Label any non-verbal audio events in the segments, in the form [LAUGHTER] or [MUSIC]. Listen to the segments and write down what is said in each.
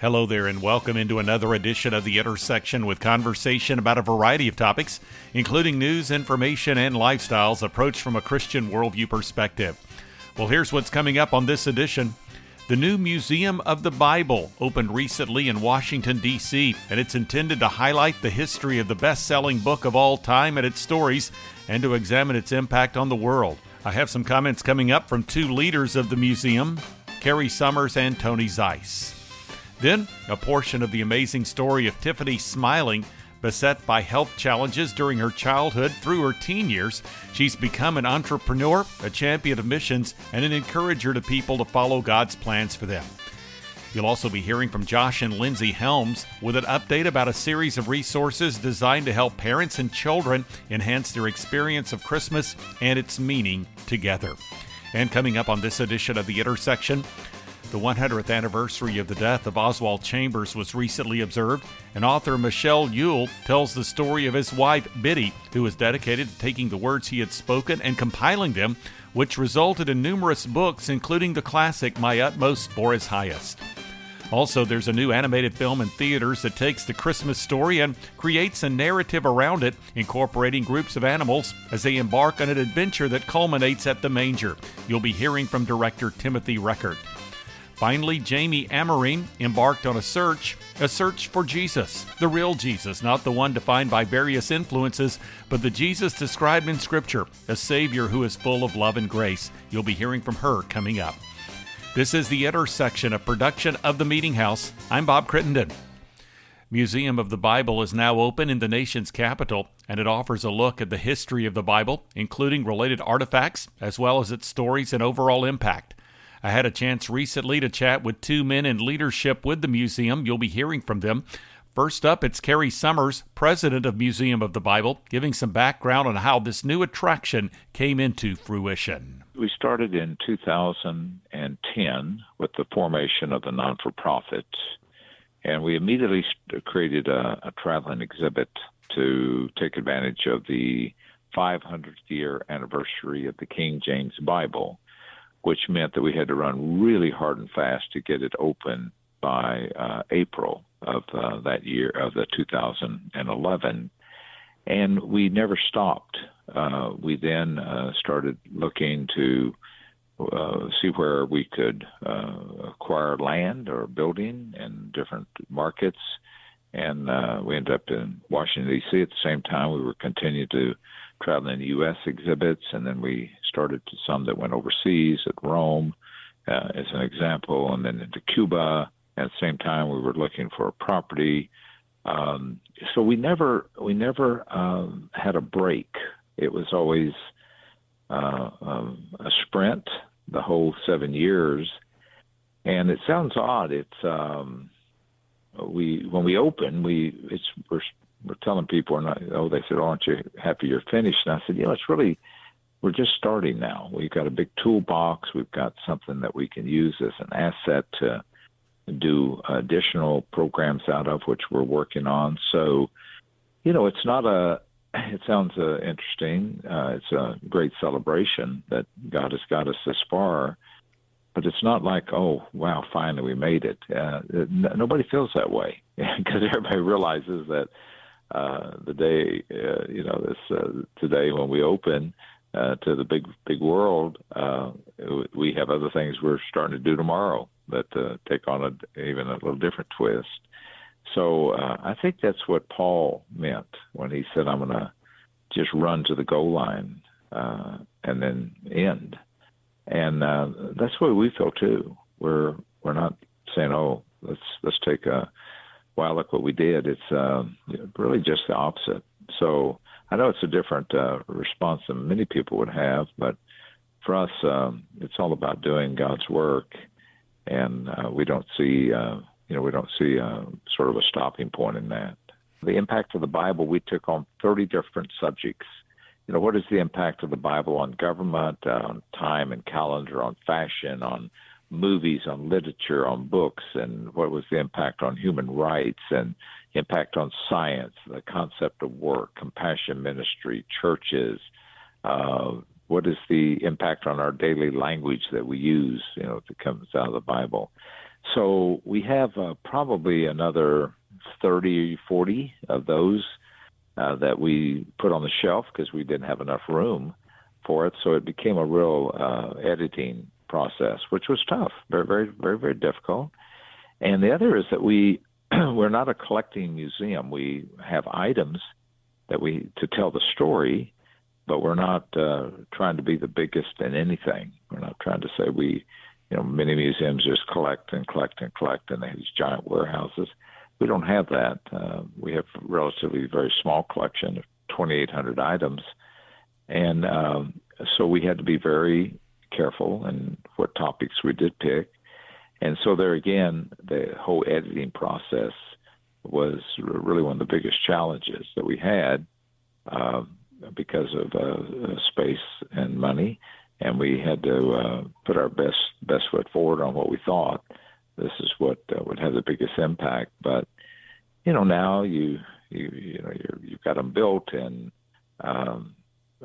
Hello there, and welcome into another edition of The Intersection with conversation about a variety of topics, including news, information, and lifestyles approached from a Christian worldview perspective. Well, here's what's coming up on this edition. The new Museum of the Bible opened recently in Washington, D.C., and it's intended to highlight the history of the best selling book of all time and its stories and to examine its impact on the world. I have some comments coming up from two leaders of the museum, Cary Summers and Tony Zeiss. Then, a portion of the amazing story of Tiffany Smiling. Beset by health challenges during her childhood through her teen years, she's become an entrepreneur, a champion of missions, and an encourager to people to follow God's plans for them. You'll also be hearing from Josh and Lindsay Helms with an update about a series of resources designed to help parents and children enhance their experience of Christmas and its meaning together. And coming up on this edition of The Intersection, the 100th anniversary of the death of Oswald Chambers was recently observed, and author Michelle Ule tells the story of his wife, Biddy, who was dedicated to taking the words he had spoken and compiling them, which resulted in numerous books, including the classic My Utmost for His Highest. Also, there's a new animated film in theaters that takes the Christmas story and creates a narrative around it, incorporating groups of animals as they embark on an adventure that culminates at the manger. You'll be hearing from director Timothy Reckart. Finally, Jami Amerine embarked on a search, a search for Jesus, the real Jesus, not the one defined by various influences, but the Jesus described in Scripture, a Savior who is full of love and grace. You'll be hearing from her coming up. This is the intersection, of production of the Meeting House. I'm Bob Crittenden. Museum of the Bible is now open in the nation's capital, and it offers a look at the history of the Bible, including related artifacts, as well as its stories and overall impact. I had a chance recently to chat with two men in leadership with the museum. You'll be hearing from them. First up, it's Cary Summers, president of Museum of the Bible, giving some background on how this new attraction came into fruition. We started in 2010 with the formation of the non for profit, and we immediately created a, a traveling exhibit to take advantage of the 500th year anniversary of the King James Bible which meant that we had to run really hard and fast to get it open by uh, April of uh, that year of the 2011, and we never stopped. Uh, we then uh, started looking to uh, see where we could uh, acquire land or building in different markets, and we ended up in Washington D.C. At the same time, we were continuing to travel in U.S. exhibits, and then we started to some that went overseas at Rome, uh, as an example, and then into Cuba. At the same time, we were looking for a property. Um, so we never we never um, had a break. It was always uh, um, a sprint the whole seven years, and it sounds odd. It's um, we when we open we it's we're we're telling people, and I, oh, they said, oh, "Aren't you happy you're finished?" And I said, "You know, it's really we're just starting now. We've got a big toolbox. We've got something that we can use as an asset to do additional programs out of, which we're working on. So, you know, it's not a. It sounds uh, interesting. Uh, it's a great celebration that God has got us this far, but it's not like, oh, wow, finally we made it. Uh, nobody feels that way [LAUGHS] because everybody realizes that uh, the day, uh, you know, this uh, today when we open uh, to the big big world, uh, we have other things we're starting to do tomorrow that uh, take on a, even a little different twist. So uh, I think that's what Paul meant when he said, "I'm going to just run to the goal line uh, and then end." And uh, that's what we feel too. We're we're not saying, "Oh, let's let's take a." wow, look what we did. It's uh, really just the opposite. So I know it's a different uh, response than many people would have, but for us, um, it's all about doing God's work, and uh, we don't see, uh, you know, we don't see uh, sort of a stopping point in that. The impact of the Bible, we took on 30 different subjects. You know, what is the impact of the Bible on government, uh, on time and calendar, on fashion, on movies on literature, on books, and what was the impact on human rights and impact on science, the concept of work, compassion ministry, churches. Uh, what is the impact on our daily language that we use, you know, that comes out of the Bible? So we have uh, probably another 30, 40 of those uh, that we put on the shelf because we didn't have enough room for it. So it became a real uh, editing process, which was tough, very, very, very, very difficult. And the other is that we [CLEARS THROAT] we're not a collecting museum. We have items that we to tell the story, but we're not uh, trying to be the biggest in anything. We're not trying to say we, you know, many museums just collect and collect and collect, and they have these giant warehouses. We don't have that. Uh, we have relatively very small collection of 2,800 items, and um, so we had to be very careful in what topics we did pick. And so there again, the whole editing process was really one of the biggest challenges that we had uh, because of uh, space and money, and we had to uh, put our best best foot forward on what we thought this is what uh, would have the biggest impact. But you know, now you you you know you're, you've got them built, and um,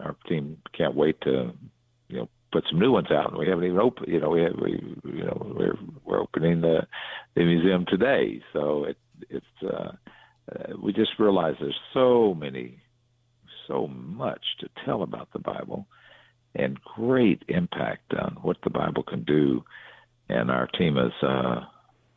our team can't wait to you know put some new ones out. And we haven't even opened. You know, we have we you know we're we're opening the the museum today, so it it's uh, uh, we just realize there's so many so much to tell about the Bible and great impact on what the Bible can do. And our team is, uh,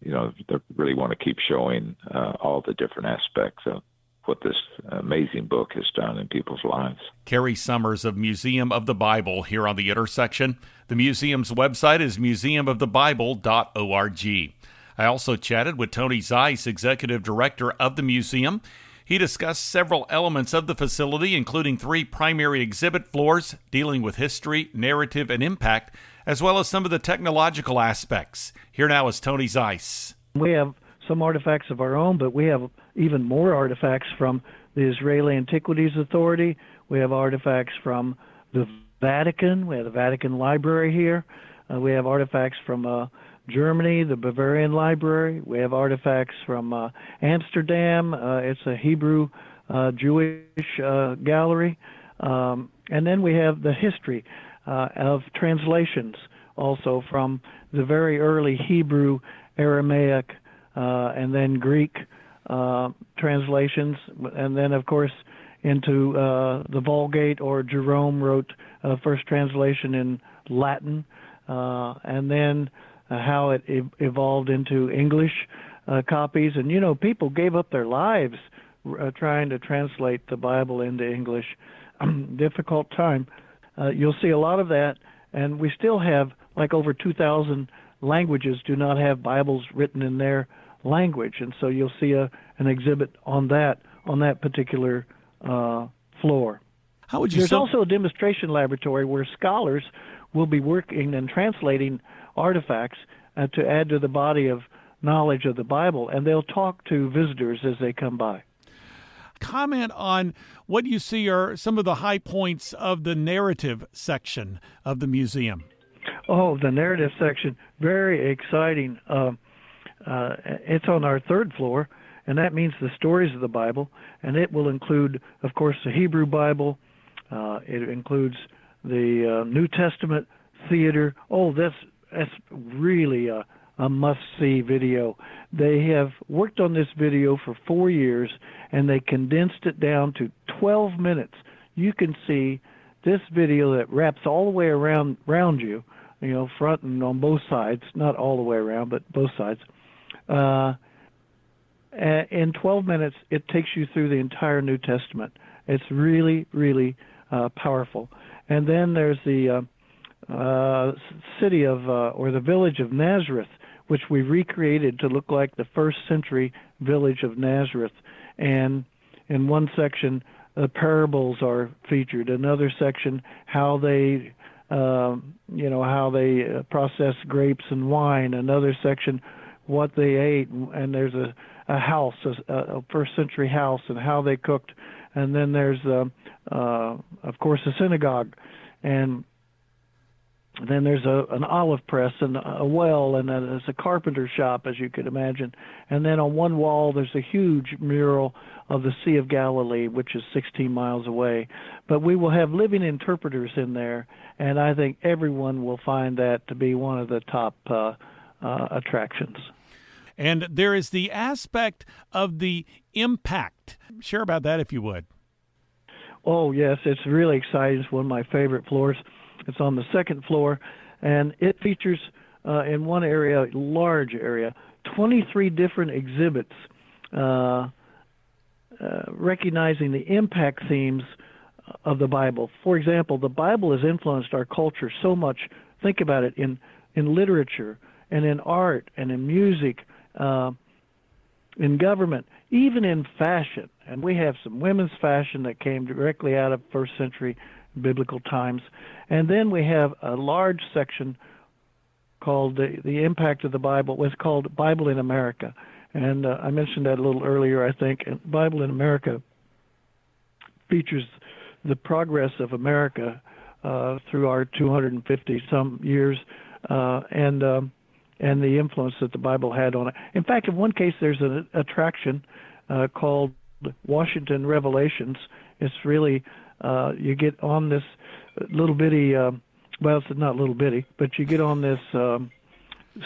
you know, they really want to keep showing uh, all the different aspects of what this amazing book has done in people's lives. Cary Summers of Museum of the Bible here on the intersection. The museum's website is museumofthebible.org. I also chatted with Tony Zeiss, executive director of the museum. He discussed several elements of the facility, including three primary exhibit floors dealing with history, narrative, and impact, as well as some of the technological aspects. Here now is Tony Zeiss. We have some artifacts of our own, but we have even more artifacts from the Israeli Antiquities Authority. We have artifacts from the Vatican. We have the Vatican Library here. Uh, we have artifacts from uh, Germany, the Bavarian Library. We have artifacts from uh, Amsterdam. Uh, it's a Hebrew uh, Jewish uh, gallery. Um, and then we have the history of translations also from the very early Hebrew, Aramaic, and then Greek translations. And then, of course, into the Vulgate, or Jerome wrote first translation in Latin. and then uh, how it e- evolved into English uh, copies. And, you know, people gave up their lives uh, trying to translate the Bible into English. [CLEARS THROAT] Difficult time. Uh, you'll see a lot of that. And we still have like over 2,000 languages do not have Bibles written in their language. And so you'll see a, an exhibit on that on that particular uh, floor. How would you There's so- also a demonstration laboratory where scholars will be working and translating artifacts uh, to add to the body of knowledge of the Bible, and they'll talk to visitors as they come by. Comment on what you see are some of the high points of the narrative section of the museum. Oh, the narrative section, very exciting. Uh, uh, it's on our third floor, and that means the stories of the Bible, and it will include, of course, the Hebrew Bible. Uh, it includes the uh, New Testament theater. Oh, that's that's really a, a must see video. They have worked on this video for four years and they condensed it down to 12 minutes. You can see this video that wraps all the way around around you, you know, front and on both sides, not all the way around, but both sides. Uh, in 12 minutes, it takes you through the entire New Testament. It's really, really uh, powerful. And then there's the uh, uh, city of uh, or the village of Nazareth, which we recreated to look like the first century village of Nazareth. And in one section, the parables are featured. Another section, how they, uh, you know, how they uh, process grapes and wine. Another section, what they ate. And there's a, a house, a, a first century house, and how they cooked. And then there's, uh, uh, of course, a synagogue. And then there's a an olive press and a well and a, there's a carpenter shop as you could imagine and then on one wall there's a huge mural of the sea of galilee which is 16 miles away but we will have living interpreters in there and i think everyone will find that to be one of the top uh, uh, attractions And there is the aspect of the impact. Share about that if you would. Oh, yes, it's really exciting. It's one of my favorite floors. It's on the second floor, and it features uh, in one area, large area, 23 different exhibits uh, uh, recognizing the impact themes of the Bible. For example, the Bible has influenced our culture so much. Think about it in in literature and in art and in music, uh, in government, even in fashion. And we have some women's fashion that came directly out of first century biblical times. And then we have a large section called the, the impact of the Bible was called Bible in America. And uh, I mentioned that a little earlier, I think. And Bible in America features the progress of America uh, through our 250 some years, uh, and um, and the influence that the Bible had on it. In fact, in one case, there's an attraction uh, called Washington Revelations. It's really uh, you get on this little bitty. Uh, well, it's not little bitty, but you get on this um,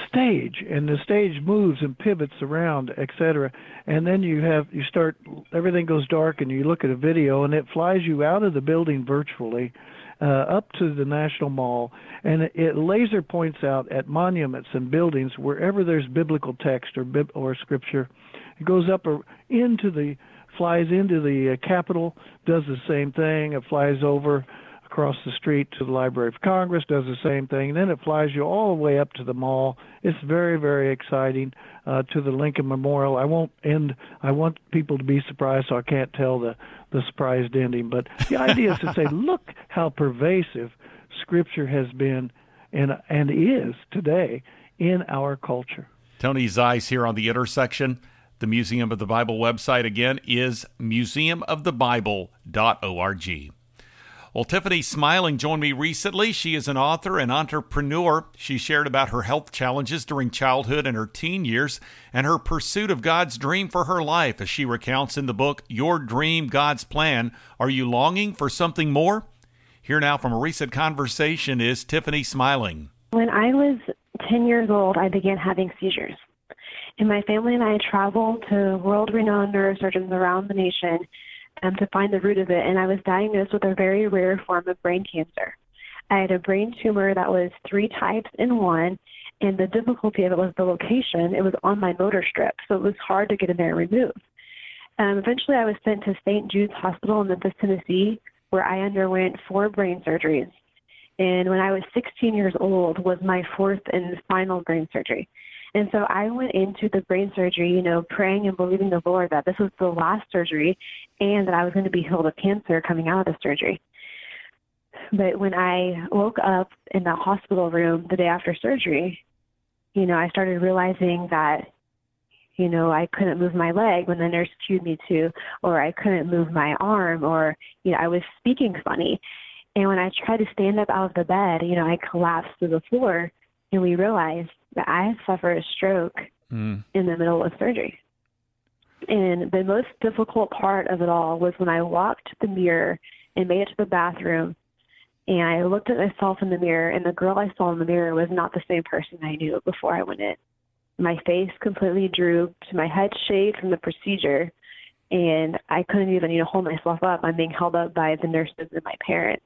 stage, and the stage moves and pivots around, etc. And then you have you start everything goes dark, and you look at a video, and it flies you out of the building virtually. Uh, up to the National Mall, and it, it laser points out at monuments and buildings wherever there's biblical text or bib- or scripture. It goes up or into the flies into the uh, Capitol, does the same thing. It flies over across the street to the Library of Congress, does the same thing. And then it flies you all the way up to the mall. It's very, very exciting uh, to the Lincoln Memorial. I won't end. I want people to be surprised, so I can't tell the the surprised ending. But the idea is to say, [LAUGHS] look how pervasive Scripture has been and and is today in our culture. Tony Zeiss here on the intersection. The Museum of the Bible website again is museumofthebible.org. Well, Tiffany Smiling joined me recently. She is an author and entrepreneur. She shared about her health challenges during childhood and her teen years and her pursuit of God's dream for her life as she recounts in the book Your Dream, God's Plan. Are you longing for something more? Here now from a recent conversation is Tiffany Smiling. When I was 10 years old, I began having seizures. And my family and I traveled to world renowned neurosurgeons around the nation um, to find the root of it, and I was diagnosed with a very rare form of brain cancer. I had a brain tumor that was three types in one, and the difficulty of it was the location. It was on my motor strip, so it was hard to get in there and remove. Um, eventually, I was sent to St. Jude's Hospital in Memphis, Tennessee, where I underwent four brain surgeries. And when I was 16 years old, was my fourth and final brain surgery. And so I went into the brain surgery, you know, praying and believing the Lord that this was the last surgery and that I was going to be healed of cancer coming out of the surgery. But when I woke up in the hospital room the day after surgery, you know, I started realizing that, you know, I couldn't move my leg when the nurse cued me to, or I couldn't move my arm, or, you know, I was speaking funny. And when I tried to stand up out of the bed, you know, I collapsed to the floor, and we realized that I suffered a stroke mm. in the middle of surgery. And the most difficult part of it all was when I walked to the mirror and made it to the bathroom and I looked at myself in the mirror and the girl I saw in the mirror was not the same person I knew before I went in. My face completely drooped, my head shaved from the procedure, and I couldn't even, you know, hold myself up. I'm being held up by the nurses and my parents.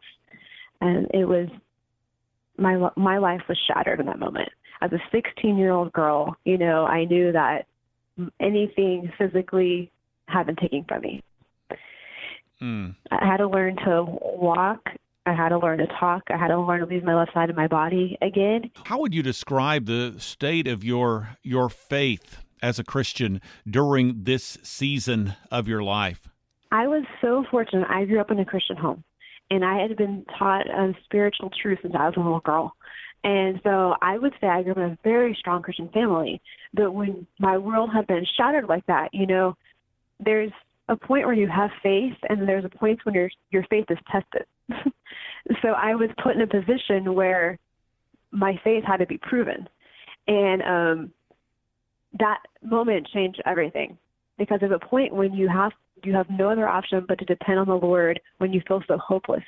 And it was my my life was shattered in that moment. As a 16 year old girl, you know, I knew that anything physically had been taken from me. Mm. I had to learn to walk. I had to learn to talk. I had to learn to use my left side of my body again. How would you describe the state of your your faith as a Christian during this season of your life? I was so fortunate. I grew up in a Christian home, and I had been taught a spiritual truth since I was a little girl. And so I would say I grew up in a very strong Christian family. But when my world had been shattered like that, you know, there's a point where you have faith, and there's a point when your your faith is tested. [LAUGHS] so I was put in a position where my faith had to be proven, and um, that moment changed everything because there's a point when you have you have no other option but to depend on the Lord when you feel so hopeless.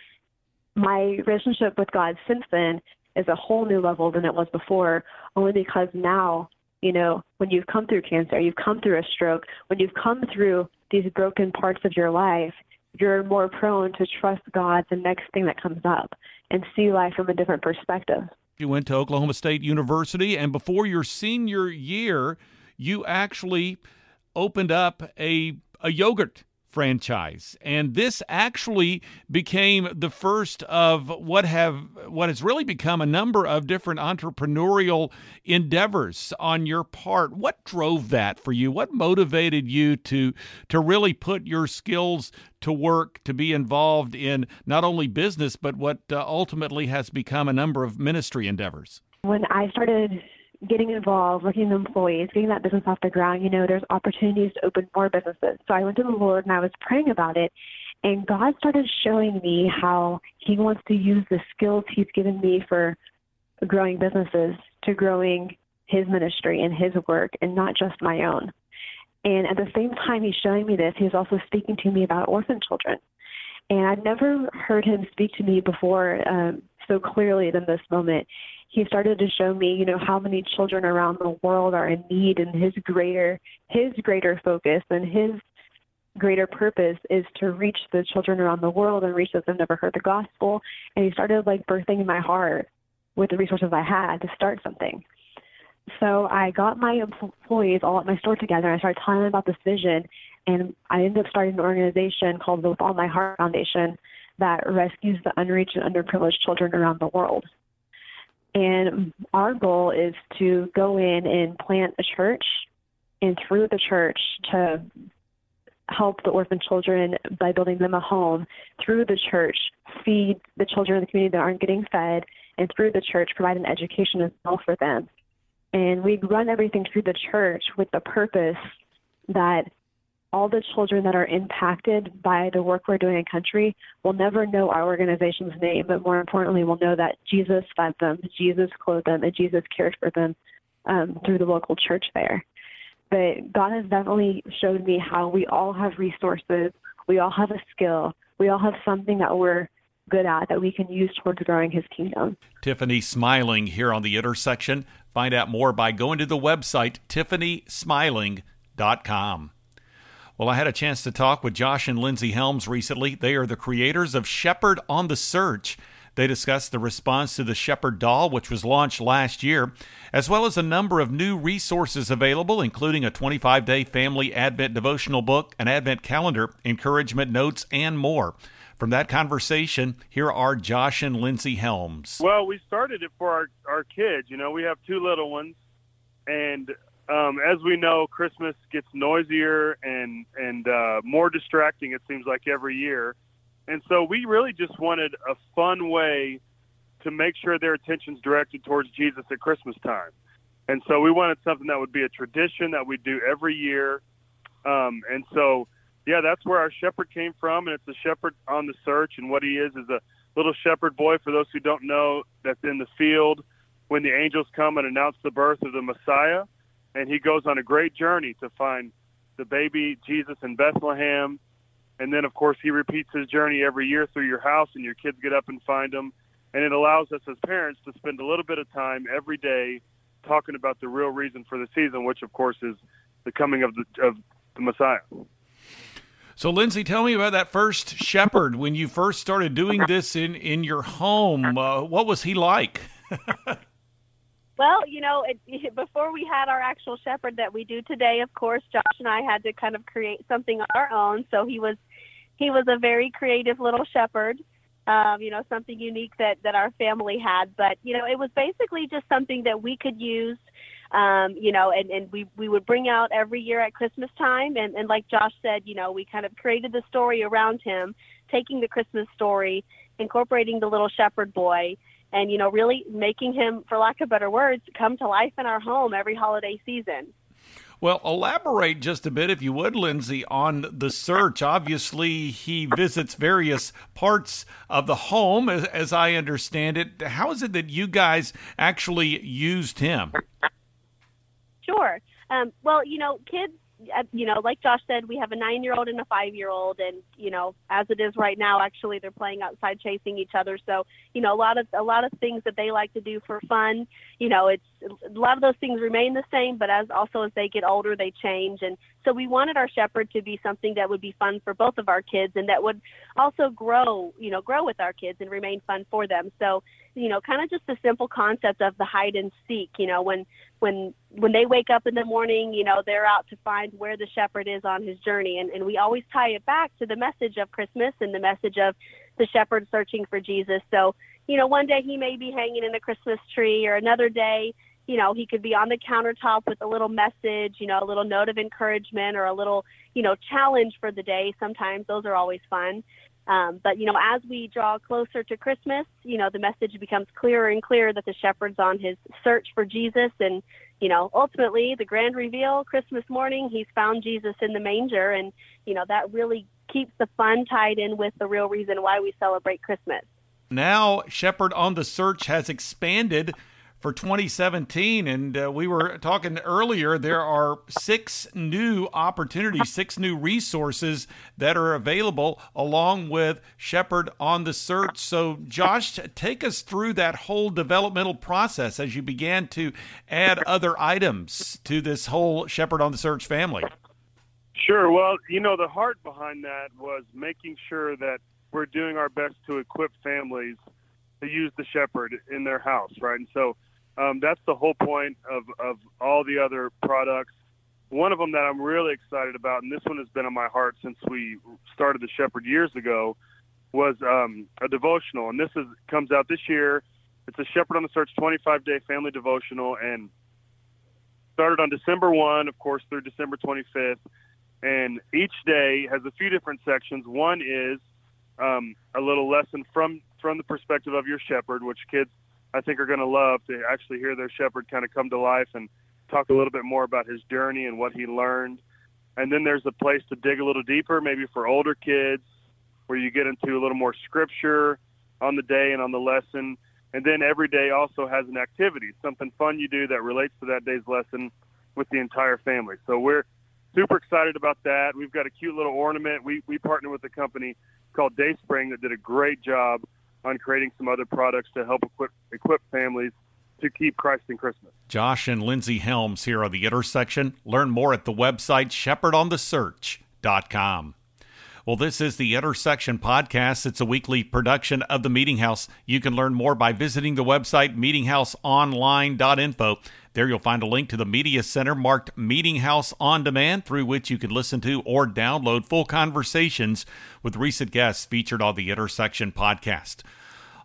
My relationship with God since then is a whole new level than it was before, only because now You know, when you've come through cancer, you've come through a stroke, when you've come through these broken parts of your life, you're more prone to trust God the next thing that comes up and see life from a different perspective. You went to Oklahoma State University, and before your senior year, you actually opened up a, a yogurt franchise. And this actually became the first of what have what has really become a number of different entrepreneurial endeavors on your part. What drove that for you? What motivated you to to really put your skills to work to be involved in not only business but what uh, ultimately has become a number of ministry endeavors? When i started getting involved, working with employees, getting that business off the ground, you know, there's opportunities to open more businesses. So I went to the Lord and I was praying about it. And God started showing me how He wants to use the skills He's given me for growing businesses to growing His ministry and His work and not just my own. And at the same time He's showing me this, He's also speaking to me about orphan children. And I've never heard Him speak to me before um, so clearly than this moment he started to show me, you know, how many children around the world are in need and his greater his greater focus and his greater purpose is to reach the children around the world and reach those have never heard the gospel. And he started like birthing in my heart with the resources I had to start something. So I got my employees all at my store together and I started telling them about this vision and I ended up starting an organization called the With All My Heart Foundation that rescues the unreached and underprivileged children around the world. And our goal is to go in and plant a church and through the church to help the orphan children by building them a home, through the church, feed the children in the community that aren't getting fed, and through the church, provide an education as well for them. And we run everything through the church with the purpose that all the children that are impacted by the work we're doing in country will never know our organization's name, but more importantly, will know that Jesus fed them, Jesus clothed them, and Jesus cared for them um, through the local church there. But God has definitely showed me how we all have resources, we all have a skill, we all have something that we're good at that we can use towards growing His kingdom. Tiffany Smiling here on the intersection. Find out more by going to the website tiffanysmiling.com. Well, I had a chance to talk with Josh and Lindsay Helms recently. They are the creators of Shepherd on the Search. They discussed the response to the Shepherd doll, which was launched last year, as well as a number of new resources available, including a 25 day family Advent devotional book, an Advent calendar, encouragement notes, and more. From that conversation, here are Josh and Lindsay Helms. Well, we started it for our, our kids. You know, we have two little ones, and um, as we know, Christmas gets noisier and and uh, more distracting. It seems like every year, and so we really just wanted a fun way to make sure their attention's directed towards Jesus at Christmas time. And so we wanted something that would be a tradition that we do every year. Um, and so, yeah, that's where our shepherd came from. And it's the shepherd on the search. And what he is is a little shepherd boy, for those who don't know, that's in the field when the angels come and announce the birth of the Messiah and he goes on a great journey to find the baby Jesus in Bethlehem. And then, of course, he repeats his journey every year through your house, and your kids get up and find him. And it allows us as parents to spend a little bit of time every day talking about the real reason for the season, which, of course, is the coming of the of the Messiah. So, Lindsay, tell me about that first shepherd when you first started doing this in in your home. Uh, what was he like? [LAUGHS] Well, you know, it, [LAUGHS] before we had our actual shepherd that we do today, of course, Josh and I had to kind of create something our own. So he was he was a very creative little shepherd. Um, you know, something unique that that our family had. But you know, it was basically just something that we could use. Um, you know, and, and we, we would bring out every year at Christmas time. And, and like Josh said, you know, we kind of created the story around him, taking the Christmas story, incorporating the little shepherd boy, and you know really making him for lack of better words come to life in our home every holiday season well, elaborate just a bit, if you would, Lindsay, on the search. Obviously, he visits various parts of the home, as, as, I understand it. How is it that you guys actually used him? Sure. Um, well, you know, kids Uh, you know, like Josh said, we have a nine year old and a five year old, and you know, as it is right now, actually, they're playing outside chasing each other. So, you know, a lot of a lot of things that they like to do for fun. You know, it's a lot of those things remain the same, but as also as they get older, they change. And so, we wanted our shepherd to be something that would be fun for both of our kids, and that would also grow, you know, grow with our kids and remain fun for them. So, you know, kind of just the simple concept of the hide and seek. You know, when when when they wake up in the morning, you know, they're out to find where the shepherd is on his journey. And, and we always tie it back to the message of Christmas and the message of the shepherd searching for Jesus. So, you know, one day he may be hanging in a Christmas tree, or another day, you know, he could be on the countertop with a little message, you know, a little note of encouragement or a little, you know, challenge for the day. Sometimes those are always fun. Um, but you know, as we draw closer to Christmas, you know, the message becomes clearer and clearer that the shepherd's on his search for Jesus, and you know, ultimately, the grand reveal, Christmas morning, he's found Jesus in the manger, and you know that really keeps the fun tied in with the real reason why we celebrate Christmas. Now, Shepherd on the Search has expanded for 2017. And uh, we were talking earlier, there are six new opportunities, six new resources that are available along with Shepherd on the Search. So, Josh, take us through that whole developmental process as you began to add other items to this whole Shepherd on the Search family. Sure. Well, you know, the heart behind that was making sure that we're doing our best to equip families to use the shepherd in their house, right? And so um, that's the whole point of, of all the other products. One of them that I'm really excited about, and this one has been on my heart since we started the Shepherd years ago, was um, a devotional, and this is comes out this year. It's a Shepherd on the Search 25 day family devotional, and started on December 1, of course, through December 25th. And each day has a few different sections. One is um, a little lesson from from the perspective of your shepherd, which kids I think are going to love to actually hear their shepherd kind of come to life and talk a little bit more about his journey and what he learned. And then there's a place to dig a little deeper, maybe for older kids, where you get into a little more scripture on the day and on the lesson. And then every day also has an activity, something fun you do that relates to that day's lesson with the entire family. So we're super excited about that. We've got a cute little ornament. We we partner with a company called Dayspring that did a great job on creating some other products to help equip equip families to keep Christ in Christmas. Josh and Lindsay Helms here on the intersection. Learn more at the website shepherdonthesearch.com. Well, this is the Intersection Podcast. It's a weekly production of the Meeting House. You can learn more by visiting the website meetinghouseonline.info. There you'll find a link to the Media Center marked Meeting House On Demand, through which you can listen to or download full conversations with recent guests featured on the Intersection Podcast.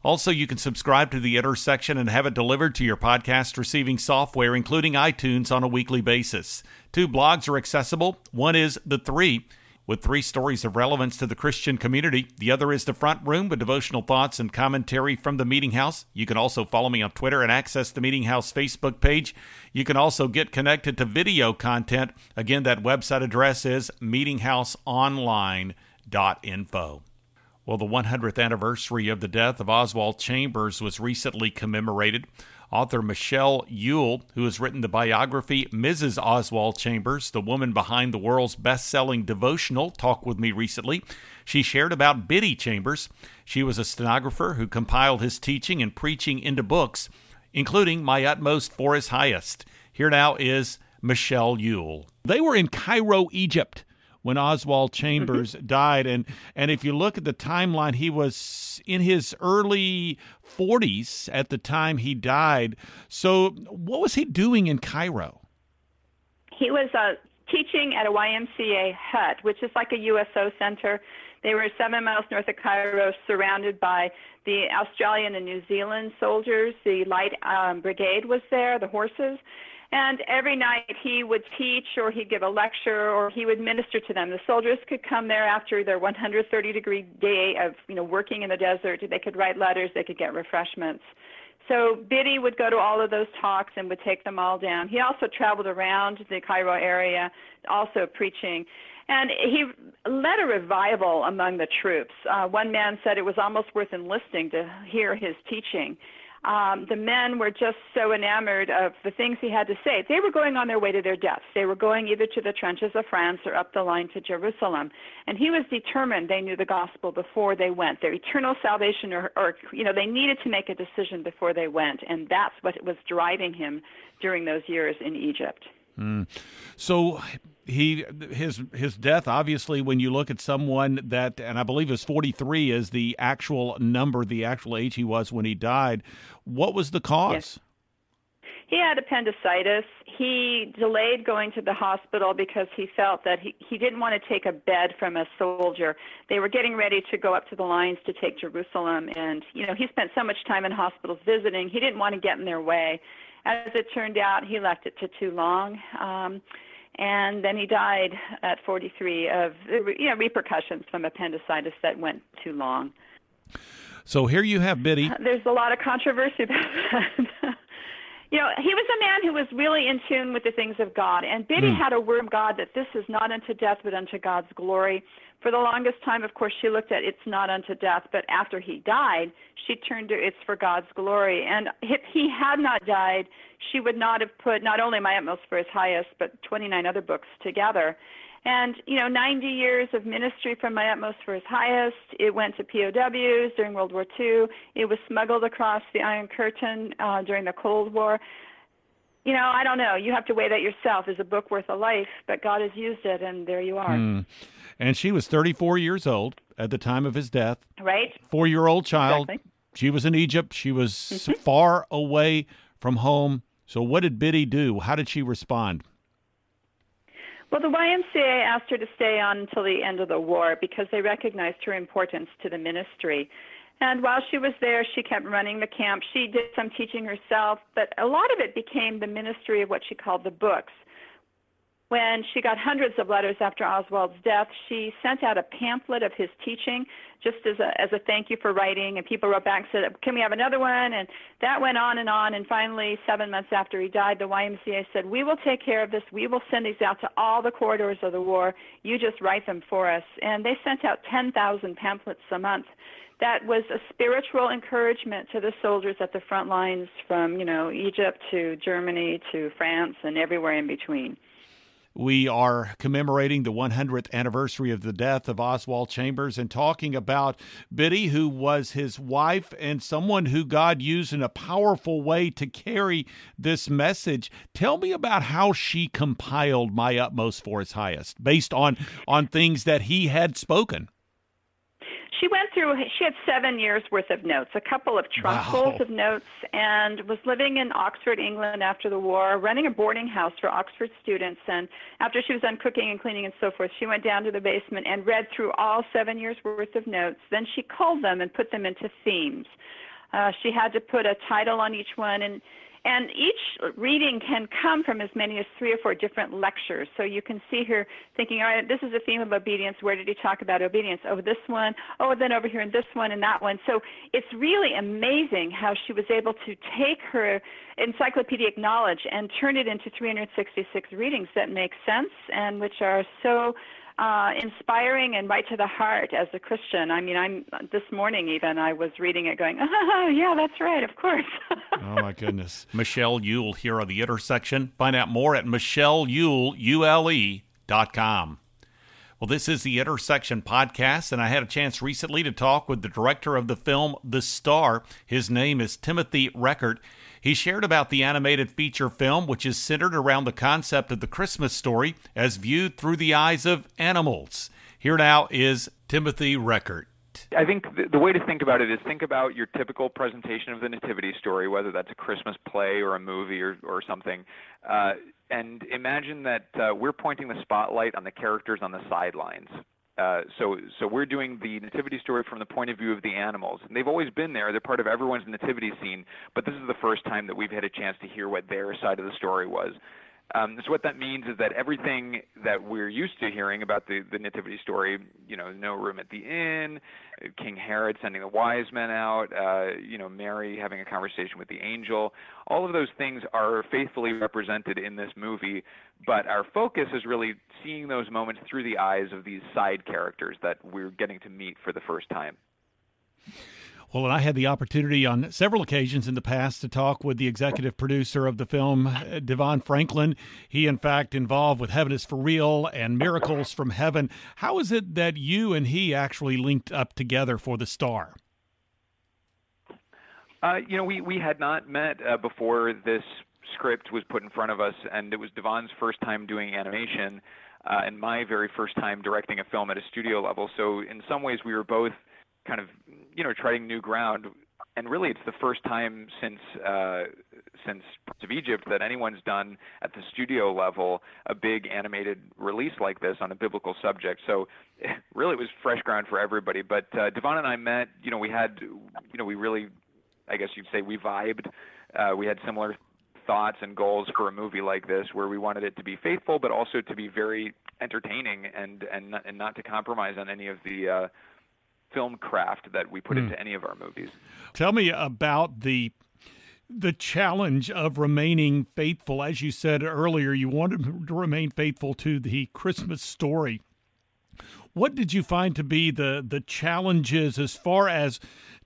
Also, you can subscribe to the Intersection and have it delivered to your podcast receiving software, including iTunes, on a weekly basis. Two blogs are accessible. One is The Three with three stories of relevance to the Christian community. The other is The Front Room with devotional thoughts and commentary from the Meeting House. You can also follow me on Twitter and access the Meeting House Facebook page. You can also get connected to video content. Again, that website address is meetinghouseonline.info. Well, the 100th anniversary of the death of Oswald Chambers was recently commemorated. Author Michelle Ule, who has written the biography Mrs. Oswald Chambers, the woman behind the world's best selling devotional, talked with me recently. She shared about Biddy Chambers. She was a stenographer who compiled his teaching and preaching into books, including My Utmost for His Highest. Here now is Michelle Ule. They were in Cairo, Egypt when Oswald [LAUGHS] Chambers died. And and if you look at the timeline, he was in his early 40s at the time he died. So what was he doing in Cairo? He was uh, teaching at a YMCA hut, which is like a USO center. They were seven miles north of Cairo, surrounded by the Australian and New Zealand soldiers. The light um, brigade was there, the horses. And every night he would teach or he'd give a lecture or he would minister to them. The soldiers could come there after their 130 degree day of, you know, working in the desert. They could write letters, they could get refreshments. So Biddy would go to all of those talks and would take them all down. He also traveled around the Cairo area, also preaching. And he led a revival among the troops. Uh, one man said it was almost worth enlisting to hear his teaching. Um, the men were just so enamored of the things he had to say. They were going on their way to their deaths. They were going either to the trenches of France or up the line to Jerusalem. And he was determined they knew the gospel before they went. Their eternal salvation, or, or you know, they needed to make a decision before they went. And that's what was driving him during those years in Egypt. Mm. So he his his death obviously when you look at someone that and I believe is 43 is the actual number the actual age he was when he died what was the cause yes. He had appendicitis. He delayed going to the hospital because he felt that he, he didn't want to take a bed from a soldier. They were getting ready to go up to the lines to take Jerusalem, and you know he spent so much time in hospitals visiting. He didn't want to get in their way. As it turned out, he left it to too long. Um, and then he died at 43 of you know repercussions from appendicitis that went too long. So here you have Biddy. There's a lot of controversy about [LAUGHS] that. You know, he was a man who was really in tune with the things of God, and Biddy mm. had a word of God that this is not unto death but unto God's glory. For the longest time, of course, she looked at it's not unto death, but after he died, she turned to it's for God's glory. And if he had not died, she would not have put not only My Utmost for His Highest, but 29 other books together. And, you know, 90 years of ministry from My Utmost for His Highest. It went to POWs during World War II. It was smuggled across the Iron Curtain uh, during the Cold War. You know, I don't know. You have to weigh that yourself. Is a book worth a life? But God has used it, and there you are. Hmm. And she was 34 years old at the time of his death. Right. Four year old child. Exactly. She was in Egypt. She was mm-hmm. far away from home. So, what did Biddy do? How did she respond? Well, the YMCA asked her to stay on until the end of the war because they recognized her importance to the ministry. And while she was there, she kept running the camp. She did some teaching herself, but a lot of it became the ministry of what she called the books. When she got hundreds of letters after Oswald's death, she sent out a pamphlet of his teaching just as a, as a thank you for writing. And people wrote back and said, Can we have another one? And that went on and on. And finally, seven months after he died, the YMCA said, We will take care of this. We will send these out to all the corridors of the war. You just write them for us. And they sent out 10,000 pamphlets a month that was a spiritual encouragement to the soldiers at the front lines from you know Egypt to Germany to France and everywhere in between. We are commemorating the 100th anniversary of the death of Oswald Chambers and talking about Biddy, who was his wife and someone who God used in a powerful way to carry this message. Tell me about how she compiled My Utmost for His Highest based on, on things that he had spoken she went through she had seven years worth of notes a couple of trunkfuls wow. of notes and was living in oxford england after the war running a boarding house for oxford students. And after she was done cooking and cleaning and so forth she went down to the basement and read through all seven years worth of notes. Then she culled them and put them into themes. Uh, she had to put a title on each one and and each reading can come from as many as three or four different lectures. So you can see here thinking, all right, this is a theme of obedience. Where did he talk about obedience? Oh, this one. Oh, then over here in this one and that one. So it's really amazing how she was able to take her encyclopedic knowledge and turn it into 366 readings that make sense and which are so uh, inspiring and right to the heart as a Christian. I mean, I'm this morning even I was reading it, going, [LAUGHS] "Oh, yeah, that's right, of course." [LAUGHS] oh my goodness, Michelle Ule here on the intersection. Find out more at michelleule.com. Well, this is the Intersection podcast, and I had a chance recently to talk with the director of the film The Star. His name is Timothy Reckart. He shared about the animated feature film, which is centered around the concept of the Christmas story as viewed through the eyes of animals. Here now is Timothy Reckart. I think the, way to think about it is think about your typical presentation of the nativity story, whether that's a Christmas play or a movie or, or something, uh, and imagine that uh, we're pointing the spotlight on the characters on the sidelines. Uh, so, so we're doing the nativity story from the point of view of the animals, and they've always been there. They're part of everyone's nativity scene, but this is the first time that we've had a chance to hear what their side of the story was. Um, so what that means is that everything that we're used to hearing about the, the nativity story, you know, no room at the inn, King Herod sending the wise men out, uh, you know, Mary having a conversation with the angel, all of those things are faithfully represented in this movie. But our focus is really seeing those moments through the eyes of these side characters that we're getting to meet for the first time. Well, and I had the opportunity on several occasions in the past to talk with the executive producer of the film, uh, DeVon Franklin. He, in fact, involved with Heaven is for Real and Miracles from Heaven. How is it that you and he actually linked up together for the star? Uh, you know, we, we had not met uh, before this script was put in front of us, and it was DeVon's first time doing animation uh, and my very first time directing a film at a studio level. So, in some ways, we were both kind of you know treading new ground. And really, it's the first time since uh, since Prince of Egypt that anyone's done at the studio level a big animated release like this on a biblical subject. So, [LAUGHS] really, it was fresh ground for everybody. But uh, DeVon and I met. You know, we had, you know, we really, I guess you'd say, we vibed. Uh, we had similar thoughts and goals for a movie like this, where we wanted it to be faithful, but also to be very entertaining and and and not to compromise on any of the uh, film craft that we put mm. into any of our movies. Tell me about the the challenge of remaining faithful. As you said earlier, you wanted [LAUGHS] to remain faithful to the Christmas story. What did you find to be the the challenges as far as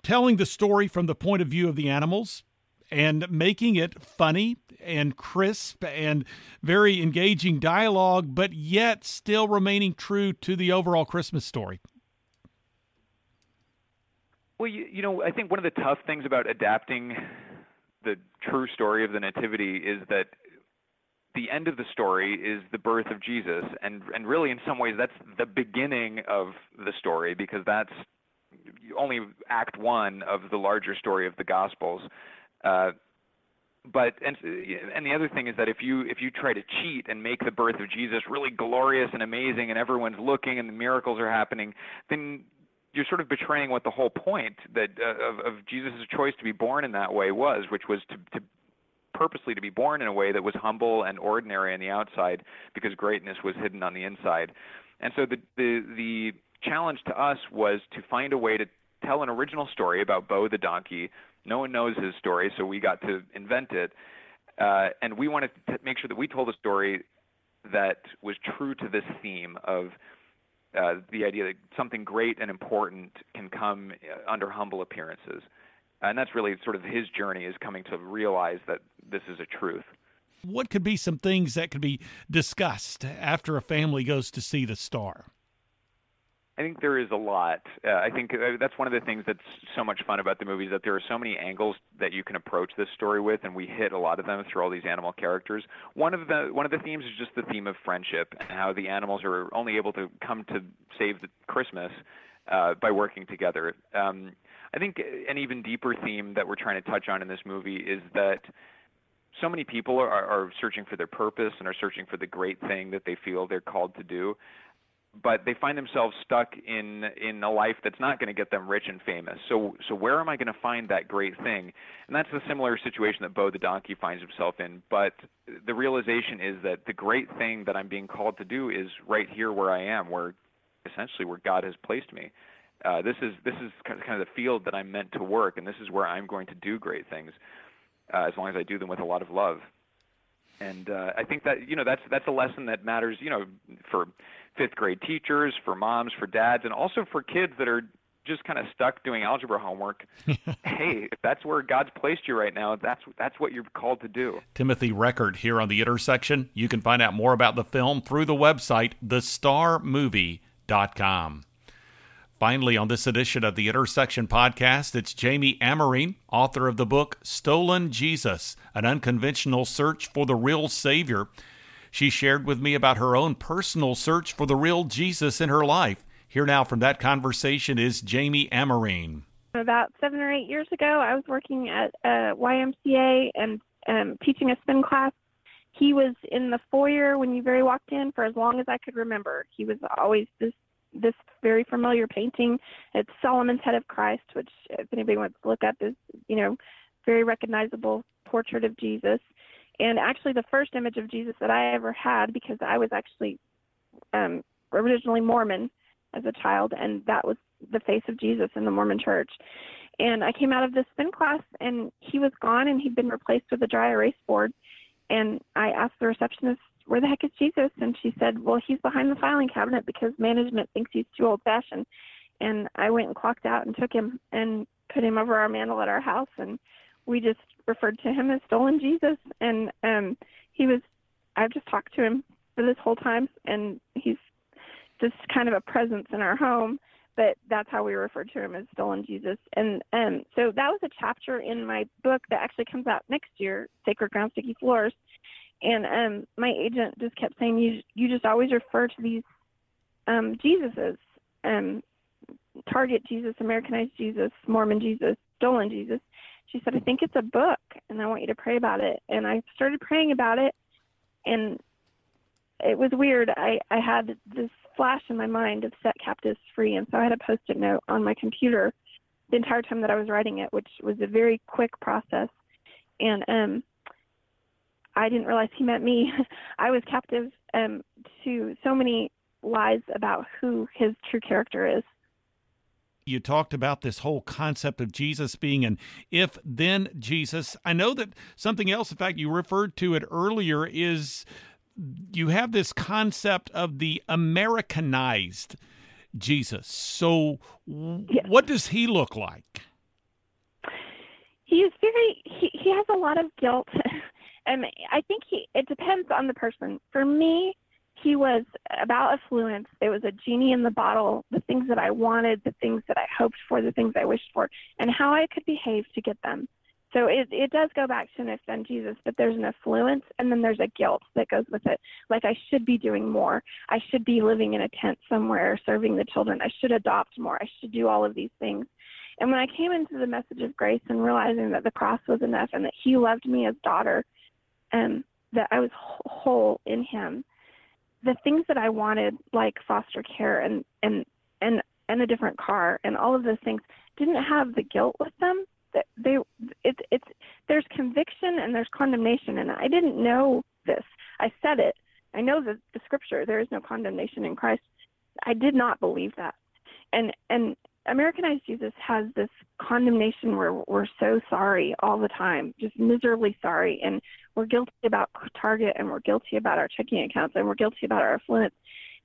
telling the story from the point of view of the animals and making it funny and crisp and very engaging dialogue, but yet still remaining true to the overall Christmas story? Well, you, you know, I think one of the tough things about adapting the true story of the Nativity is that the end of the story is the birth of Jesus, and and really in some ways that's the beginning of the story because that's only Act One of the larger story of the Gospels. Uh, but and and the other thing is that if you if you try to cheat and make the birth of Jesus really glorious and amazing and everyone's looking and the miracles are happening, then you're sort of betraying what the whole point that uh, of, of Jesus' choice to be born in that way was, which was to, to purposely to be born in a way that was humble and ordinary on the outside because greatness was hidden on the inside. And so the the the challenge to us was to find a way to tell an original story about Bo the donkey. No one knows his story, so we got to invent it. Uh, and we wanted to make sure that we told a story that was true to this theme of uh, the idea that something great and important can come uh, under humble appearances. And that's really sort of his journey is coming to realize that this is a truth. What could be some things that could be discussed after a family goes to see the star? I think there is a lot. Uh, I think uh, that's one of the things that's so much fun about the movie is that there are so many angles that you can approach this story with, and we hit a lot of them through all these animal characters. One of the one of the themes is just the theme of friendship and how the animals are only able to come to save the Christmas uh, by working together. Um, I think an even deeper theme that we're trying to touch on in this movie is that so many people are, are searching for their purpose and are searching for the great thing that they feel they're called to do but they find themselves stuck in in a life that's not going to get them rich and famous. So so where am I going to find that great thing? And that's a similar situation that Bo the donkey finds himself in. But the realization is that the great thing that I'm being called to do is right here where I am, where essentially where God has placed me. Uh, this is this is kind of the field that I'm meant to work, and this is where I'm going to do great things, uh, as long as I do them with a lot of love. And uh, I think that you know that's that's a lesson that matters, you know, for fifth grade teachers, for moms, for dads, and also for kids that are just kind of stuck doing algebra homework. [LAUGHS] hey, if that's where God's placed you right now, that's that's what you're called to do. Timothy Reckart here on the intersection. You can find out more about the film through the website thestarmovie.com. Finally, on this edition of the Intersection podcast, it's Jami Amerine, author of the book Stolen Jesus An Unconventional Search for the Real Savior. She shared with me about her own personal search for the real Jesus in her life. Here now from that conversation is Jami Amerine. About seven or eight years ago, I was working at a YMCA and um, teaching a spin class. He was in the foyer when you very walked in for as long as I could remember. He was always this this very familiar painting. It's Sallman's Head of Christ, which if anybody wants to look up is you know very recognizable portrait of Jesus and actually the first image of Jesus that I ever had because I was actually um, originally Mormon as a child, and that was the face of Jesus in the Mormon church. And I came out of this spin class, and he was gone, and he'd been replaced with a dry erase board. And I asked the receptionist, "Where the heck is Jesus?" And she said, "Well, he's behind the filing cabinet because management thinks he's too old-fashioned." And I went and clocked out and took him, and put him over our mantle at our house, and we just referred to him as Stolen Jesus. And um, he was, I've just talked to him for this whole time, and he's just kind of a presence in our home. But that's how we refer to him as Stolen Jesus. And um, so that was a chapter in my book that actually comes out next year, Sacred Ground Sticky Floors. And um, my agent just kept saying, "You you just always refer to these um, Jesuses, um, Target Jesus, Americanized Jesus, Mormon Jesus, Stolen Jesus." She said, "I think it's a book, and I want you to pray about it." And I started praying about it, and it was weird. I I had this flash in my mind of set captives free, and so I had a post-it note on my computer the entire time that I was writing it, which was a very quick process. And um, I didn't realize he meant me. [LAUGHS] I was captive um, to so many lies about who his true character is. You talked about this whole concept of Jesus being an if then Jesus. I know that something else, in fact, you referred to it earlier, is you have this concept of the Americanized Jesus. So, yes. what does he look like? He is very, he, he has a lot of guilt [LAUGHS] and I think he it depends on the person. For me, he was about affluence. It was a genie in the bottle, the things that I wanted, the things that I hoped for, the things I wished for, and how I could behave to get them. So it it does go back to an if Jesus, but there's an affluence and then there's a guilt that goes with it. Like I should be doing more. I should be living in a tent somewhere, serving the children. I should adopt more. I should do all of these things. And when I came into the message of grace and realizing that the cross was enough and that he loved me as daughter and that I was whole in him. The things that I wanted, like foster care and and and and a different car and all of those things, didn't have the guilt with them. That they it's it's there's conviction and there's condemnation, and I didn't know this. I said it. I know the, the scripture. There is no condemnation in Christ. I did not believe that, and and Americanized Jesus has this condemnation where we're so sorry all the time, just miserably sorry, and we're guilty about Target and we're guilty about our checking accounts and we're guilty about our affluence.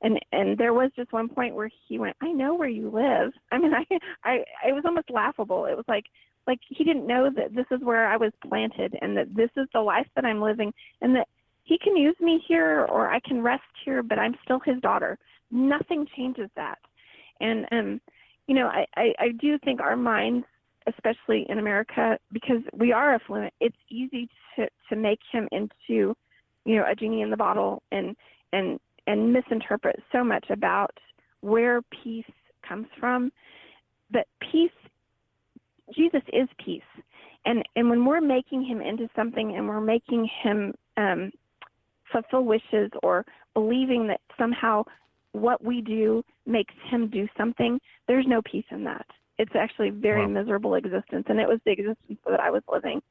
And and there was just one point where he went, "I know where you live." [LAUGHS] I mean, I I it was almost laughable. It was like like he didn't know that this is where I was planted and that this is the life that I'm living and that he can use me here or I can rest here, but I'm still his daughter. Nothing changes that. And um you know, I, I, I do think our minds, especially in America, because we are affluent, it's easy to, to make him into, you know, a genie in the bottle and and and misinterpret so much about where peace comes from. But peace Jesus is peace. And and when we're making him into something and we're making him um, fulfill wishes or believing that somehow what we do makes him do something, there's no peace in that. It's actually a very wow. miserable existence, and it was the existence that I was living.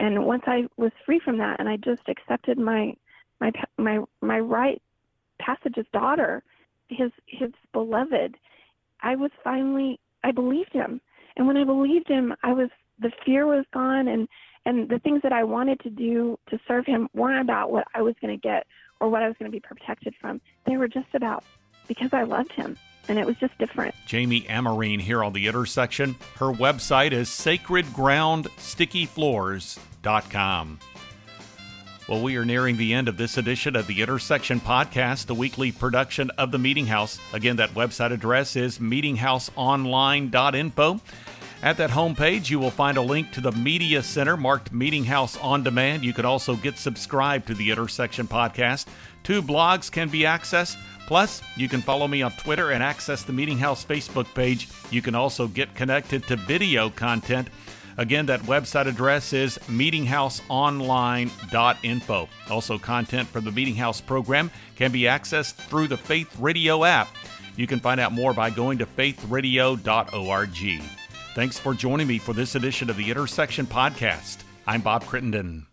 And once I was free from that, and I just accepted my my my my right passage's daughter, his his beloved, I was finally I believed him, and when I believed him, I was the fear was gone, and and the things that I wanted to do to serve him weren't about what I was going to get or what I was going to be protected from. They were just about because I loved him. And it was just different. Jami Amerine here on the intersection. Her website is sacredgroundstickyfloors.com. Well, we are nearing the end of this edition of the Intersection Podcast, the weekly production of the Meeting House. Again, that website address is meetinghouseonline.info. At that homepage, you will find a link to the Media Center marked Meeting House on Demand. You can also get subscribed to the Intersection Podcast. Two blogs can be accessed. Plus, you can follow me on Twitter and access the Meeting House Facebook page. You can also get connected to video content. Again, that website address is meetinghouseonline.info. Also, content from the Meeting House program can be accessed through the Faith Radio app. You can find out more by going to faithradio.org. Thanks for joining me for this edition of the Intersection Podcast. I'm Bob Crittenden.